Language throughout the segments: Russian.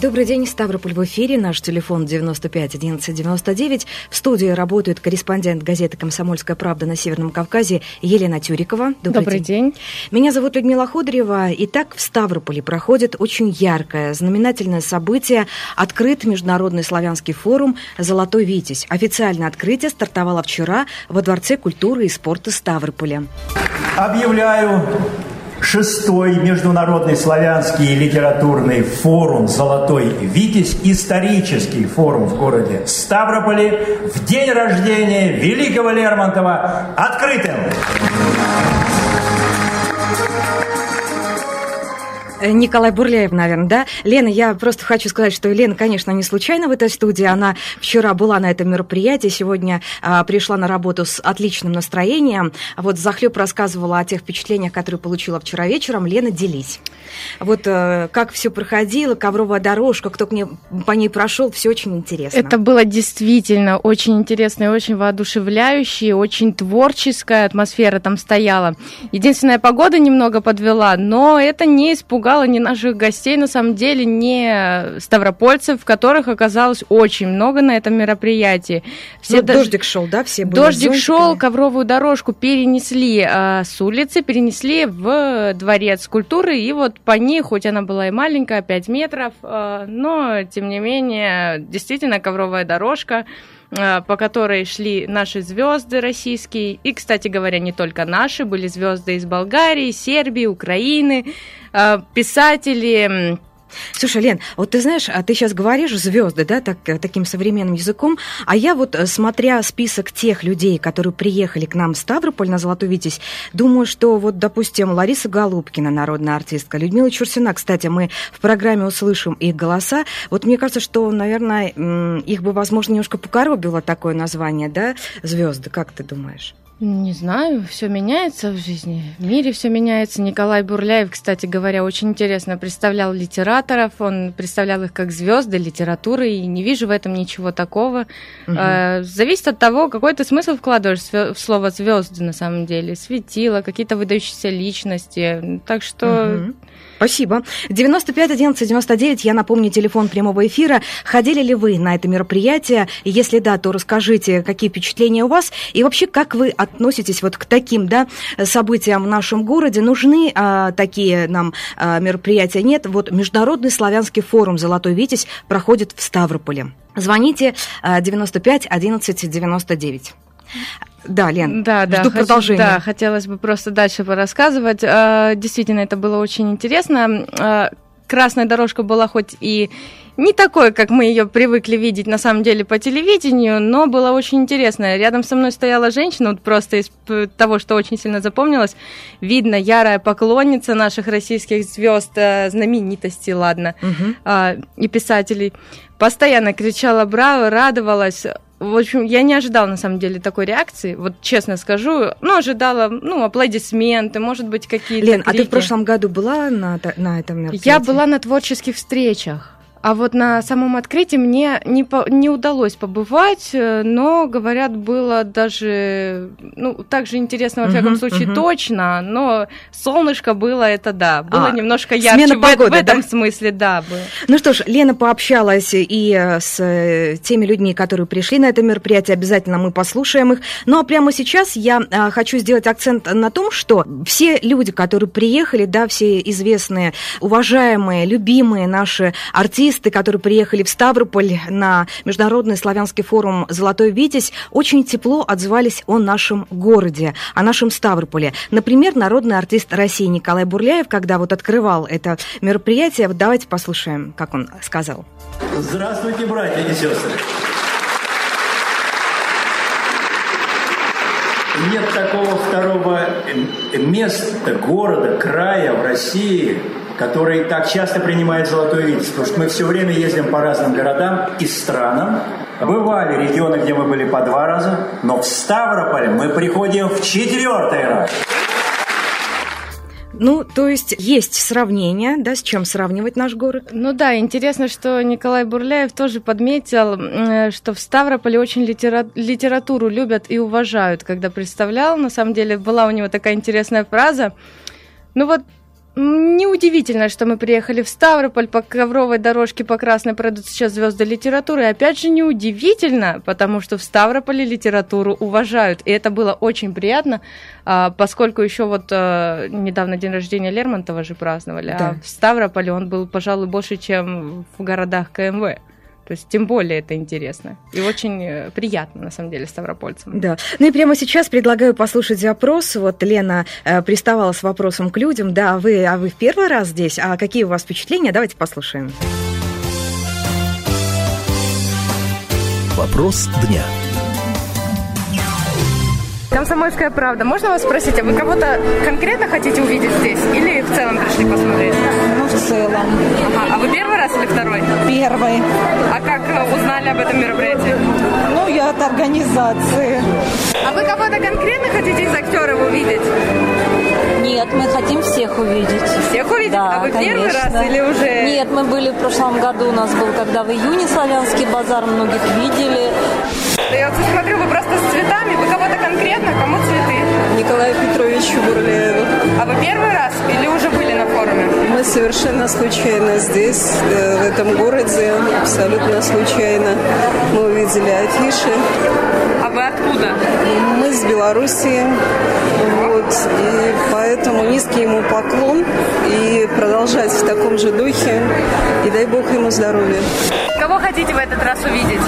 Добрый день, Ставрополь в эфире. Наш телефон 95 11 99. В студии работает корреспондент газеты «Комсомольская правда» на Северном Кавказе Елена Тюрикова. Добрый, Добрый день. день. Меня зовут Людмила Ходорева. Итак, в Ставрополе проходит очень яркое, знаменательное событие. Открыт Международный славянский форум «Золотой Витязь». Официальное открытие стартовало вчера во Дворце культуры и спорта Ставрополя. Объявляю шестой международный славянский литературный форум «Золотой Витязь», исторический форум в городе Ставрополе в день рождения великого Лермонтова открытым. Николай Бурляев, наверное, да? Лена, я просто хочу сказать, что Лена, конечно, не случайно в этой студии. Она вчера была на этом мероприятии, сегодня а, пришла на работу с отличным настроением. Вот захлеб рассказывала о тех впечатлениях, которые получила вчера вечером. Лена, делись. Вот а, как все проходило, ковровая дорожка, кто к ней, по ней прошел, все очень интересно. Это было действительно очень интересно и очень воодушевляюще, очень творческая атмосфера там стояла. Единственная погода немного подвела, но это не испугало напугало ни наших гостей, на самом деле, ни ставропольцев, которых оказалось очень много на этом мероприятии. Все ну, даже... Дождик шел, да? Все были Дождик шел, ковровую дорожку перенесли а, с улицы, перенесли в дворец культуры, и вот по ней, хоть она была и маленькая, 5 метров, а, но, тем не менее, действительно ковровая дорожка, по которой шли наши звезды российские. И, кстати говоря, не только наши, были звезды из Болгарии, Сербии, Украины, а, писатели Слушай, Лен, вот ты знаешь, а ты сейчас говоришь звезды, да, так, э, таким современным языком, а я вот, э, смотря список тех людей, которые приехали к нам в Ставрополь на Золотой Витязь, думаю, что вот, допустим, Лариса Голубкина, народная артистка, Людмила Чурсина, кстати, мы в программе услышим их голоса. Вот мне кажется, что, наверное, их бы, возможно, немножко покоробило такое название, да, звезды, как ты думаешь? Не знаю, все меняется в жизни. В мире все меняется. Николай Бурляев, кстати говоря, очень интересно представлял литераторов. Он представлял их как звезды литературы, и не вижу в этом ничего такого. Угу. зависит от того, какой ты смысл вкладываешь в слово звезды на самом деле. Светило, какие-то выдающиеся личности. Так что. Угу. Спасибо. 95 11 99, я напомню, телефон прямого эфира. Ходили ли вы на это мероприятие? Если да, то расскажите, какие впечатления у вас. И вообще, как вы относитесь вот к таким да, событиям в нашем городе? Нужны а, такие нам а, мероприятия? Нет. Вот Международный славянский форум «Золотой Витязь» проходит в Ставрополе. Звоните 95 11 99. Да, Лен, да, да, жду продолжения. Да, хотелось бы просто дальше порассказывать. А, действительно, это было очень интересно. А, красная дорожка была хоть и не такой, как мы ее привыкли видеть на самом деле по телевидению, но было очень интересно. Рядом со мной стояла женщина, вот просто из того, что очень сильно запомнилось, видно ярая поклонница наших российских звезд, э, знаменитостей, ладно, угу. и писателей. Постоянно кричала браво, радовалась. В общем, я не ожидала, на самом деле, такой реакции, вот честно скажу. Ну, ожидала, ну, аплодисменты, может быть, какие-то Лен, крики. а ты в прошлом году была на, на этом мероприятии? Я была на творческих встречах. А вот на самом открытии мне не, по, не удалось побывать, э, но, говорят, было даже, ну, так же интересно, во uh-huh, всяком случае, uh-huh. точно, но солнышко было, это да, было а, немножко ярче смена погоды, в, в этом да? смысле, да. Было. Ну что ж, Лена пообщалась и с э, теми людьми, которые пришли на это мероприятие, обязательно мы послушаем их. Ну а прямо сейчас я а, хочу сделать акцент на том, что все люди, которые приехали, да, все известные, уважаемые, любимые наши артисты, артисты, которые приехали в Ставрополь на Международный славянский форум «Золотой Витязь», очень тепло отзывались о нашем городе, о нашем Ставрополе. Например, народный артист России Николай Бурляев, когда вот открывал это мероприятие, вот давайте послушаем, как он сказал. Здравствуйте, братья и сестры! Нет такого второго места, города, края в России, который так часто принимает золотой витязь, потому что мы все время ездим по разным городам и странам. Бывали регионы, где мы были по два раза, но в Ставрополь мы приходим в четвертый раз. Ну, то есть есть сравнение, да, с чем сравнивать наш город? Ну да, интересно, что Николай Бурляев тоже подметил, э, что в Ставрополе очень литера... литературу любят и уважают. Когда представлял, на самом деле была у него такая интересная фраза. Ну вот Неудивительно, что мы приехали в Ставрополь по ковровой дорожке по красной пройдут сейчас звезды литературы. И опять же неудивительно, потому что в Ставрополе литературу уважают. И это было очень приятно, а, поскольку еще вот а, недавно день рождения Лермонтова же праздновали, да. а в Ставрополе он был, пожалуй, больше, чем в городах КМВ. То есть тем более это интересно. И очень э, приятно, на самом деле, ставропольцам. Да. Ну и прямо сейчас предлагаю послушать запрос. Вот Лена э, приставала с вопросом к людям. Да, вы, а вы в первый раз здесь? А какие у вас впечатления? Давайте послушаем. Вопрос дня. Комсомольская правда. Можно вас спросить, а вы кого-то конкретно хотите увидеть здесь? Или в целом пришли посмотреть? Ну, в целом. Ага. А вы первый раз или второй? Первый. А как э, узнали об этом мероприятии? Ну, я от организации. А вы кого-то конкретно хотите из актеров увидеть? Нет, мы хотим всех увидеть. Всех увидеть? Да, а вы конечно. первый раз или уже? Нет, мы были в прошлом году, у нас был, когда в июне славянский базар, многих видели. Да я вот смотрю, вы просто с цветами, вы кого-то конкретно, кому цветы? Николаю Петровичу Бурлееву. А вы первый раз или уже Мы совершенно случайно здесь, э, в этом городе, абсолютно случайно. Мы увидели афиши. А вы откуда? Мы с Белоруссии. Вот, и поэтому низкий ему поклон и продолжать в таком же духе. И дай бог ему здоровья. Кого хотите в этот раз увидеть?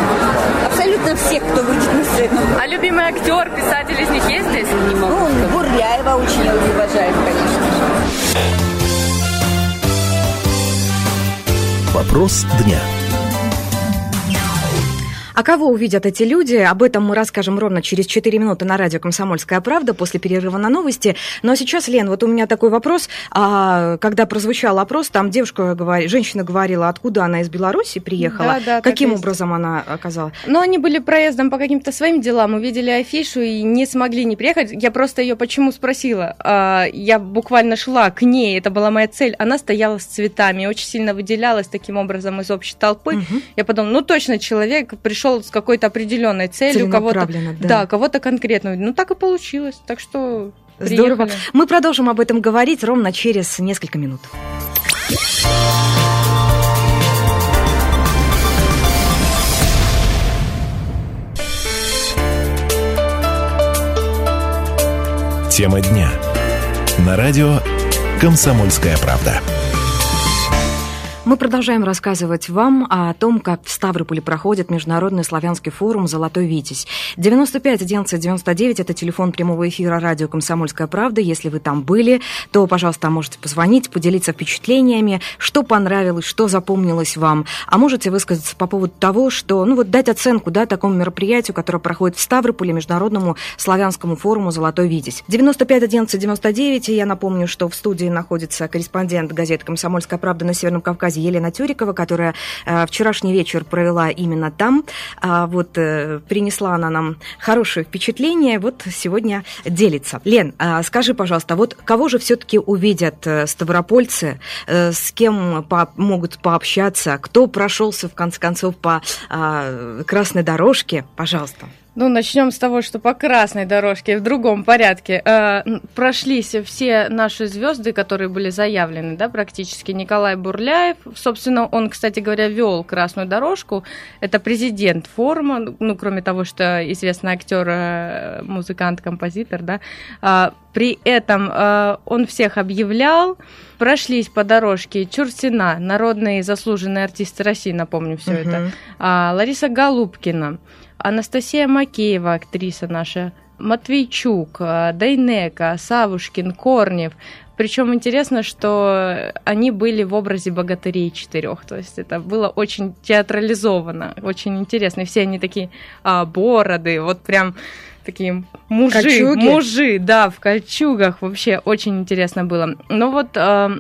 Абсолютно всех, кто выйдет на сцену. А любимый актер, писатель из них есть здесь? Не могу. Ну, Бурляева очень уважаем, конечно Вопрос дня. А кого увидят эти люди? Об этом мы расскажем ровно через 4 минуты на радио «Комсомольская правда» после перерыва на новости. Но сейчас, Лен, вот у меня такой вопрос. А, когда прозвучал опрос, там девушка, говори, женщина говорила, откуда она из Беларуси приехала. Да, да, Каким образом она оказалась? Ну, они были проездом по каким-то своим делам, увидели афишу и не смогли не приехать. Я просто ее почему спросила. А, я буквально шла к ней, это была моя цель. Она стояла с цветами, очень сильно выделялась таким образом из общей толпы. Угу. Я подумала, ну точно человек пришел с какой-то определенной целью, кого-то, да. да, кого-то конкретную. Ну так и получилось. Так что Здорово. приехали. Мы продолжим об этом говорить ровно через несколько минут. Тема дня. На радио «Комсомольская правда». Мы продолжаем рассказывать вам о том, как в Ставрополе проходит Международный славянский форум «Золотой Витязь». 95 11 99 – это телефон прямого эфира радио «Комсомольская правда». Если вы там были, то, пожалуйста, можете позвонить, поделиться впечатлениями, что понравилось, что запомнилось вам. А можете высказаться по поводу того, что, ну вот дать оценку, да, такому мероприятию, которое проходит в Ставрополе, Международному славянскому форуму «Золотой Витязь». 95 11 99, и я напомню, что в студии находится корреспондент газеты «Комсомольская правда» на Северном Кавказе Елена Тюрикова, которая э, вчерашний вечер провела именно там. А, вот э, принесла она нам хорошее впечатление, вот сегодня делится. Лен, а, скажи, пожалуйста, вот кого же все-таки увидят э, ставропольцы, с кем по могут пообщаться, кто прошелся в конце концов по а, красной дорожке, пожалуйста. Ну, начнем с того, что по красной дорожке в другом порядке э, прошлись все наши звезды, которые были заявлены, да, практически. Николай Бурляев, собственно, он, кстати говоря, вел красную дорожку. Это президент форума, ну, кроме того, что известный актер, э, музыкант, композитор, да. Э, при этом э, он всех объявлял, прошлись по дорожке Чурсина, народный заслуженный артист России, напомню все Мгм. это, э, Лариса Голубкина. Анастасия Макеева, актриса наша, Матвейчук, э, Дайнека, Савушкин, Корнев. Причем интересно, что они были в образе богатырей четырех. То есть это было очень театрализовано, очень интересно. И все они такие а, бороды, вот прям такие мужи, Кольчуги? мужи, да, в кольчугах. Вообще очень интересно было. Но вот э,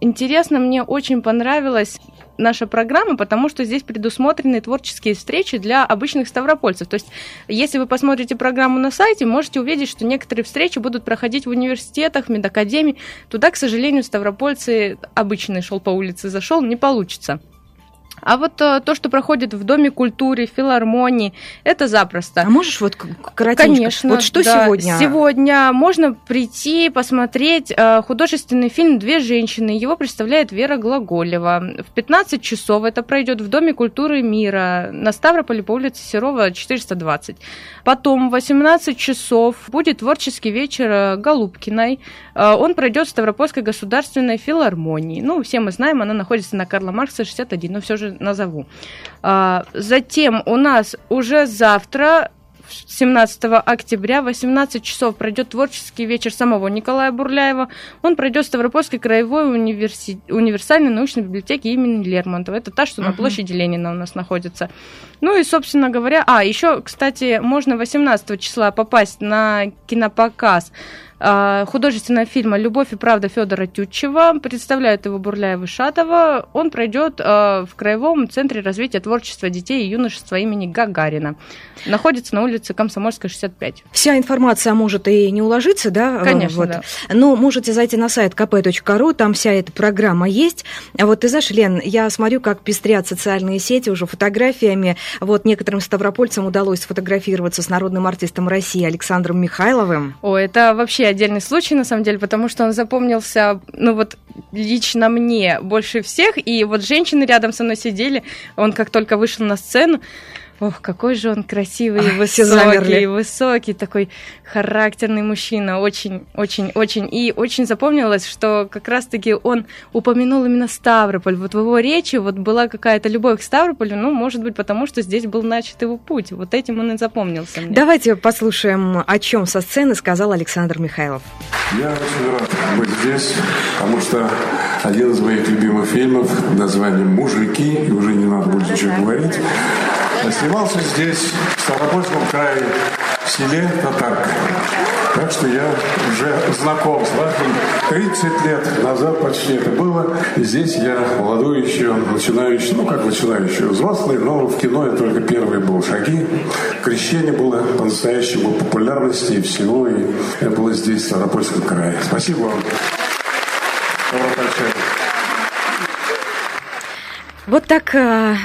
интересно, мне очень понравилось наша программа, потому что здесь предусмотрены творческие встречи для обычных ставропольцев. То есть, если вы посмотрите программу на сайте, можете увидеть, что некоторые встречи будут проходить в университетах, медакадемии. Туда, к сожалению, ставропольцы обычный шел по улице, зашел, не получится. А вот э, то, что проходит в Доме культуры, филармонии, это запросто. А можешь вот коротенько? Конечно. Вот что да. сегодня? Сегодня можно прийти, посмотреть э, художественный фильм «Две женщины». Его представляет Вера Глаголева. В 15 часов это пройдет в Доме культуры мира на Ставрополе по улице Серова, 420. Потом в 18 часов будет творческий вечер э, Голубкиной. Он пройдет в Ставропольской государственной филармонии. Ну, все мы знаем, она находится на Карла Маркса, 61, но все же назову. А, затем у нас уже завтра 17 октября в 18 часов пройдет творческий вечер самого Николая Бурляева. Он пройдет в Ставропольской краевой универси... универсальной научной библиотеке имени Лермонтова. Это та, что uh-huh. на площади Ленина у нас находится. Ну и, собственно говоря, а, еще, кстати, можно 18 числа попасть на кинопоказ художественного фильма «Любовь и правда» Федора Тютчева. Представляют его Бурляева Шатова. Он пройдет а, в Краевом центре развития творчества детей и юношества имени Гагарина. Находится на улице Комсомольская, 65. Вся информация может и не уложиться, да? Конечно, вот. да. Но можете зайти на сайт kp.ru, там вся эта программа есть. А вот ты знаешь, Лен, я смотрю, как пестрят социальные сети уже фотографиями. Вот некоторым ставропольцам удалось сфотографироваться с народным артистом России Александром Михайловым. О, это вообще отдельный случай, на самом деле, потому что он запомнился, ну вот, лично мне больше всех, и вот женщины рядом со мной сидели, он как только вышел на сцену, Ох, какой же он красивый, Ах, высокий, высокий, такой характерный мужчина, очень, очень, очень. И очень запомнилось, что как раз-таки он упомянул именно Ставрополь. Вот в его речи вот была какая-то любовь к Ставрополю, ну, может быть, потому что здесь был начат его путь. Вот этим он и запомнился мне. Давайте послушаем, о чем со сцены сказал Александр Михайлов. Я очень рад быть здесь, потому что один из моих любимых фильмов под названием «Мужики», и уже не надо будет ничего говорить, Снимался здесь, в Ставропольском крае, в селе Татарка. Так что я уже знаком с вашим. 30 лет назад почти это было. И здесь я молодой еще, начинающий, ну как начинающий, взрослый, но в кино я только первые был шаги. Крещение было по-настоящему популярности и всего. И я было здесь, в Ставропольском крае. Спасибо вам. Вот так э,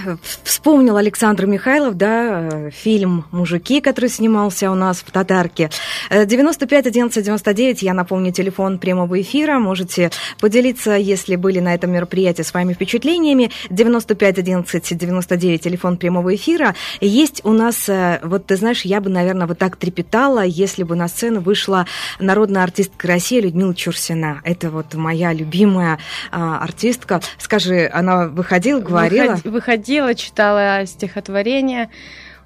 вспомнил Александр Михайлов, да, э, фильм «Мужики», который снимался у нас в Татарке. 95 11 99, я напомню, телефон прямого эфира. Можете поделиться, если были на этом мероприятии, своими впечатлениями. 95 11 99, телефон прямого эфира. Есть у нас, э, вот ты знаешь, я бы, наверное, вот так трепетала, если бы на сцену вышла народная артистка России Людмила Чурсина. Это вот моя любимая а, артистка. Скажи, она выходила, говорила? Выходила, читала стихотворение.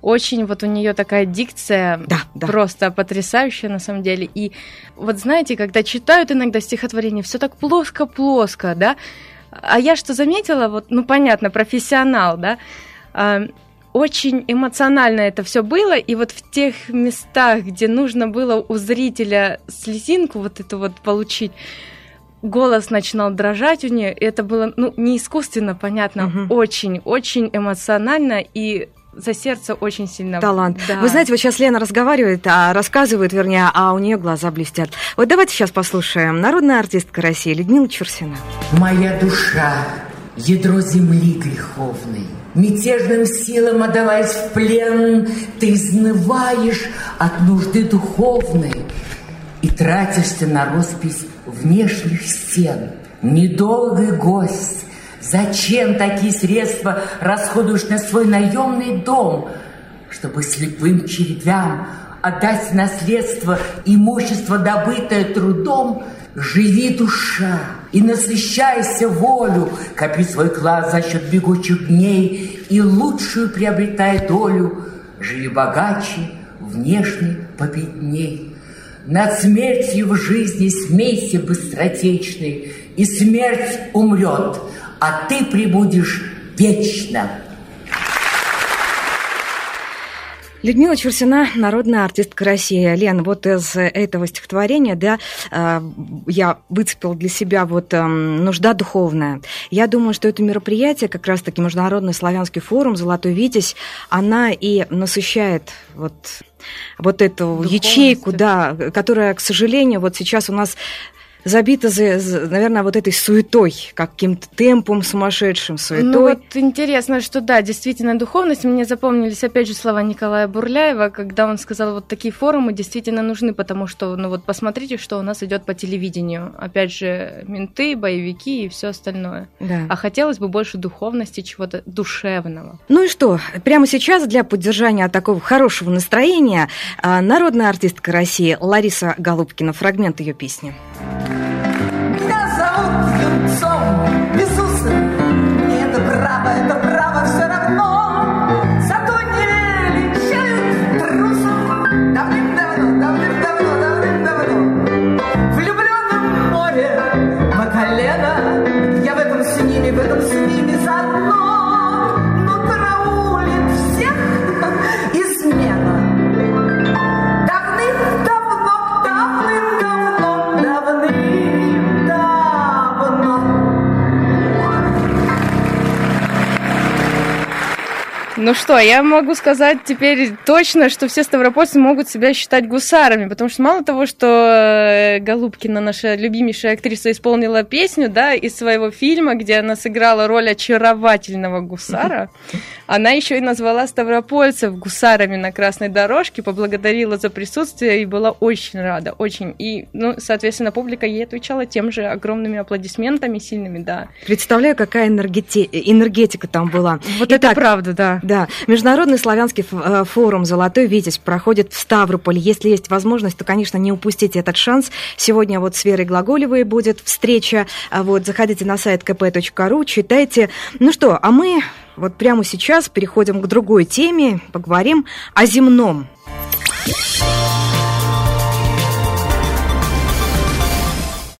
Очень вот у нее такая дикция да, да. просто потрясающая на самом деле. И вот знаете, когда читают иногда стихотворение, все так плоско-плоско, да. А я что заметила, вот, ну понятно, профессионал, да, э, очень эмоционально это все было, и вот в тех местах, где нужно было у зрителя слезинку вот эту вот получить, голос начинал дрожать у нее. Это было, ну, не искусственно, понятно, угу. очень, очень эмоционально и за сердце очень сильно. Талант. Да. Вы знаете, вот сейчас Лена разговаривает, а рассказывает, вернее, а у нее глаза блестят. Вот давайте сейчас послушаем. Народная артистка России Людмила Чурсина. Моя душа, ядро земли греховной, Мятежным силам отдаваясь в плен, Ты изнываешь от нужды духовной И тратишься на роспись внешних стен. Недолгий гость, зачем такие средства? Расходуешь на свой наемный дом, чтобы слепым червям отдать наследство имущество, добытое трудом, живи душа и насыщайся волю, копи свой клад за счет бегучих дней и лучшую приобретай долю, живи богаче, внешне победней. Над смертью в жизни смейся быстротечной, И смерть умрет, а ты прибудешь вечно. Людмила Чурсина, народная артистка России. Лен, вот из этого стихотворения, да, э, я выцепила для себя вот эм, нужда духовная. Я думаю, что это мероприятие, как раз-таки Международный славянский форум «Золотой Витязь», она и насыщает вот вот эту ячейку, да, которая, к сожалению, вот сейчас у нас забита, за, за, наверное, вот этой суетой, каким-то темпом сумасшедшим, суетой. Ну вот интересно, что да, действительно, духовность. Мне запомнились, опять же, слова Николая Бурляева, когда он сказал, вот такие форумы действительно нужны, потому что, ну вот посмотрите, что у нас идет по телевидению. Опять же, менты, боевики и все остальное. Да. А хотелось бы больше духовности, чего-то душевного. Ну и что, прямо сейчас для поддержания такого хорошего настроения а, народная артистка России Лариса Голубкина, фрагмент ее песни. so Ну что, я могу сказать теперь точно, что все ставропольцы могут себя считать гусарами, потому что мало того, что э, Голубкина, наша любимейшая актриса, исполнила песню, да, из своего фильма, где она сыграла роль очаровательного гусара, она еще и назвала ставропольцев гусарами на красной дорожке, поблагодарила за присутствие и была очень рада, очень. И, ну, соответственно, публика ей отвечала тем же огромными аплодисментами сильными, да. Представляю, какая энергети... энергетика там была. Вот Итак, это правда, да. Да, Международный славянский э, форум «Золотой Витязь» проходит в Ставрополе. Если есть возможность, то, конечно, не упустите этот шанс. Сегодня вот с Верой Глаголевой будет встреча. А вот заходите на сайт kp.ru, читайте. Ну что, а мы вот прямо сейчас переходим к другой теме, поговорим о земном.